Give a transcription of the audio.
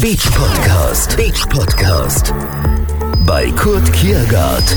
Beach Podcast. Beach Podcast. Bei Kurt Kiergaard.